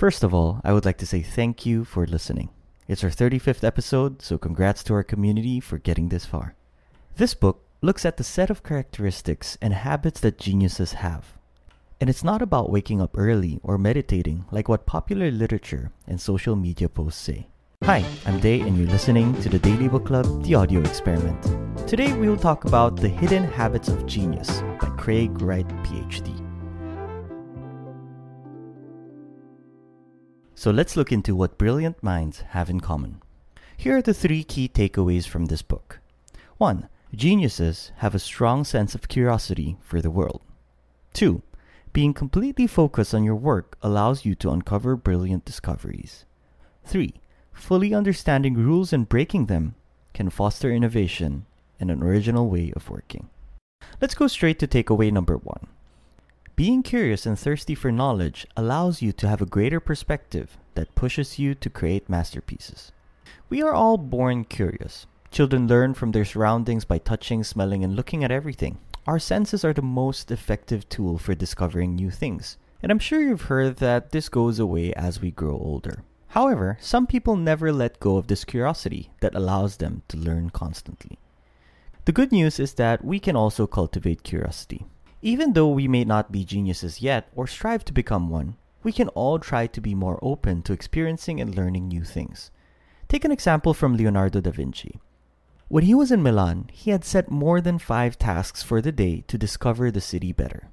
First of all, I would like to say thank you for listening. It's our 35th episode, so congrats to our community for getting this far. This book looks at the set of characteristics and habits that geniuses have. And it's not about waking up early or meditating like what popular literature and social media posts say. Hi, I'm Day, and you're listening to the Daily Book Club, The Audio Experiment. Today we will talk about The Hidden Habits of Genius by Craig Wright, PhD. So let's look into what brilliant minds have in common. Here are the three key takeaways from this book. 1. Geniuses have a strong sense of curiosity for the world. 2. Being completely focused on your work allows you to uncover brilliant discoveries. 3. Fully understanding rules and breaking them can foster innovation and an original way of working. Let's go straight to takeaway number 1. Being curious and thirsty for knowledge allows you to have a greater perspective that pushes you to create masterpieces. We are all born curious. Children learn from their surroundings by touching, smelling, and looking at everything. Our senses are the most effective tool for discovering new things. And I'm sure you've heard that this goes away as we grow older. However, some people never let go of this curiosity that allows them to learn constantly. The good news is that we can also cultivate curiosity. Even though we may not be geniuses yet or strive to become one, we can all try to be more open to experiencing and learning new things. Take an example from Leonardo da Vinci. When he was in Milan, he had set more than five tasks for the day to discover the city better.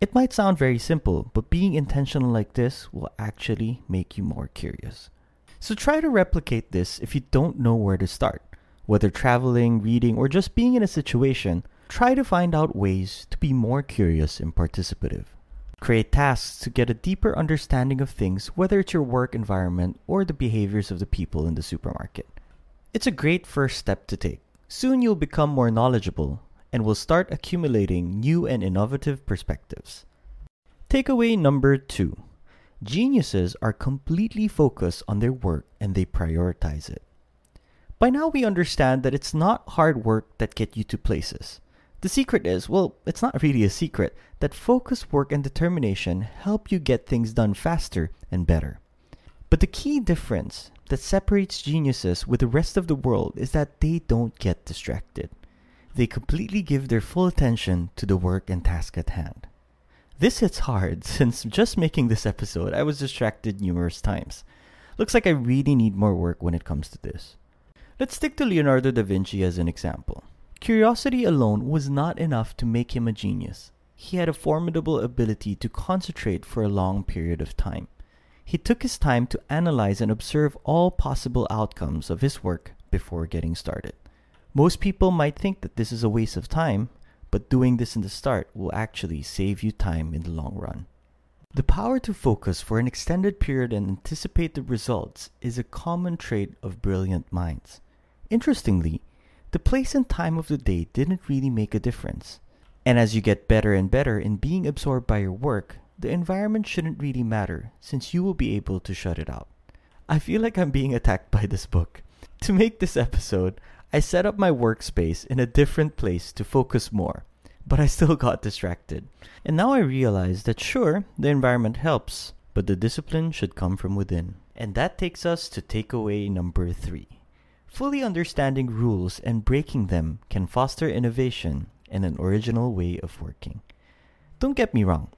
It might sound very simple, but being intentional like this will actually make you more curious. So try to replicate this if you don't know where to start. Whether traveling, reading, or just being in a situation, try to find out ways to be more curious and participative. Create tasks to get a deeper understanding of things, whether it's your work environment or the behaviors of the people in the supermarket. It's a great first step to take. Soon you'll become more knowledgeable and will start accumulating new and innovative perspectives. Takeaway number two Geniuses are completely focused on their work and they prioritize it. By now, we understand that it's not hard work that get you to places. The secret is, well, it's not really a secret, that focused work and determination help you get things done faster and better. But the key difference that separates geniuses with the rest of the world is that they don't get distracted. They completely give their full attention to the work and task at hand. This hits hard since just making this episode, I was distracted numerous times. Looks like I really need more work when it comes to this. Let's stick to Leonardo da Vinci as an example. Curiosity alone was not enough to make him a genius. He had a formidable ability to concentrate for a long period of time. He took his time to analyze and observe all possible outcomes of his work before getting started. Most people might think that this is a waste of time, but doing this in the start will actually save you time in the long run. The power to focus for an extended period and anticipate the results is a common trait of brilliant minds. Interestingly, the place and time of the day didn't really make a difference. And as you get better and better in being absorbed by your work, the environment shouldn't really matter since you will be able to shut it out. I feel like I'm being attacked by this book. To make this episode, I set up my workspace in a different place to focus more, but I still got distracted. And now I realize that sure, the environment helps, but the discipline should come from within. And that takes us to takeaway number three. Fully understanding rules and breaking them can foster innovation and an original way of working. Don't get me wrong,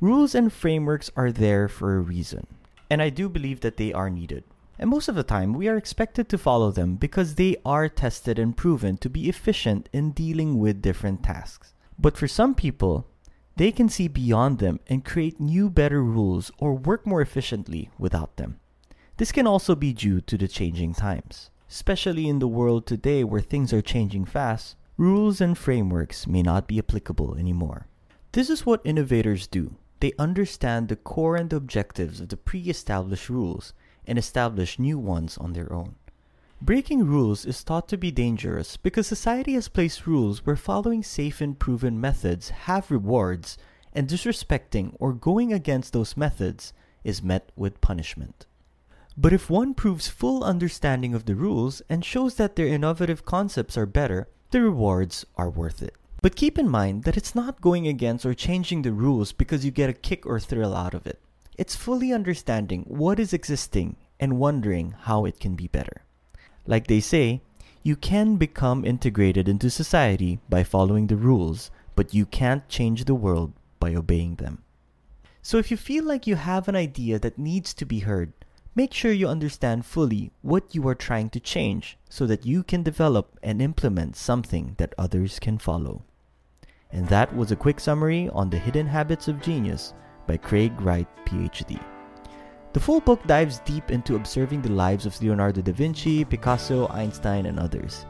rules and frameworks are there for a reason, and I do believe that they are needed. And most of the time, we are expected to follow them because they are tested and proven to be efficient in dealing with different tasks. But for some people, they can see beyond them and create new, better rules or work more efficiently without them. This can also be due to the changing times. Especially in the world today where things are changing fast, rules and frameworks may not be applicable anymore. This is what innovators do. They understand the core and objectives of the pre established rules and establish new ones on their own. Breaking rules is thought to be dangerous because society has placed rules where following safe and proven methods have rewards and disrespecting or going against those methods is met with punishment. But if one proves full understanding of the rules and shows that their innovative concepts are better, the rewards are worth it. But keep in mind that it's not going against or changing the rules because you get a kick or thrill out of it. It's fully understanding what is existing and wondering how it can be better. Like they say, you can become integrated into society by following the rules, but you can't change the world by obeying them. So if you feel like you have an idea that needs to be heard, make sure you understand fully what you are trying to change so that you can develop and implement something that others can follow. And that was a quick summary on The Hidden Habits of Genius by Craig Wright, PhD. The full book dives deep into observing the lives of Leonardo da Vinci, Picasso, Einstein, and others.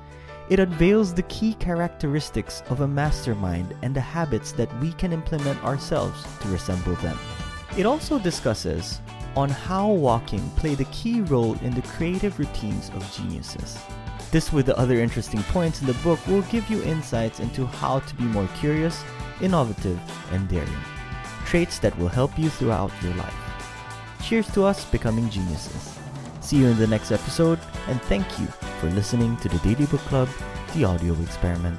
It unveils the key characteristics of a mastermind and the habits that we can implement ourselves to resemble them. It also discusses on how walking played a key role in the creative routines of geniuses. This with the other interesting points in the book will give you insights into how to be more curious, innovative, and daring. Traits that will help you throughout your life. Cheers to us becoming geniuses. See you in the next episode, and thank you for listening to the Daily Book Club, the audio experiment.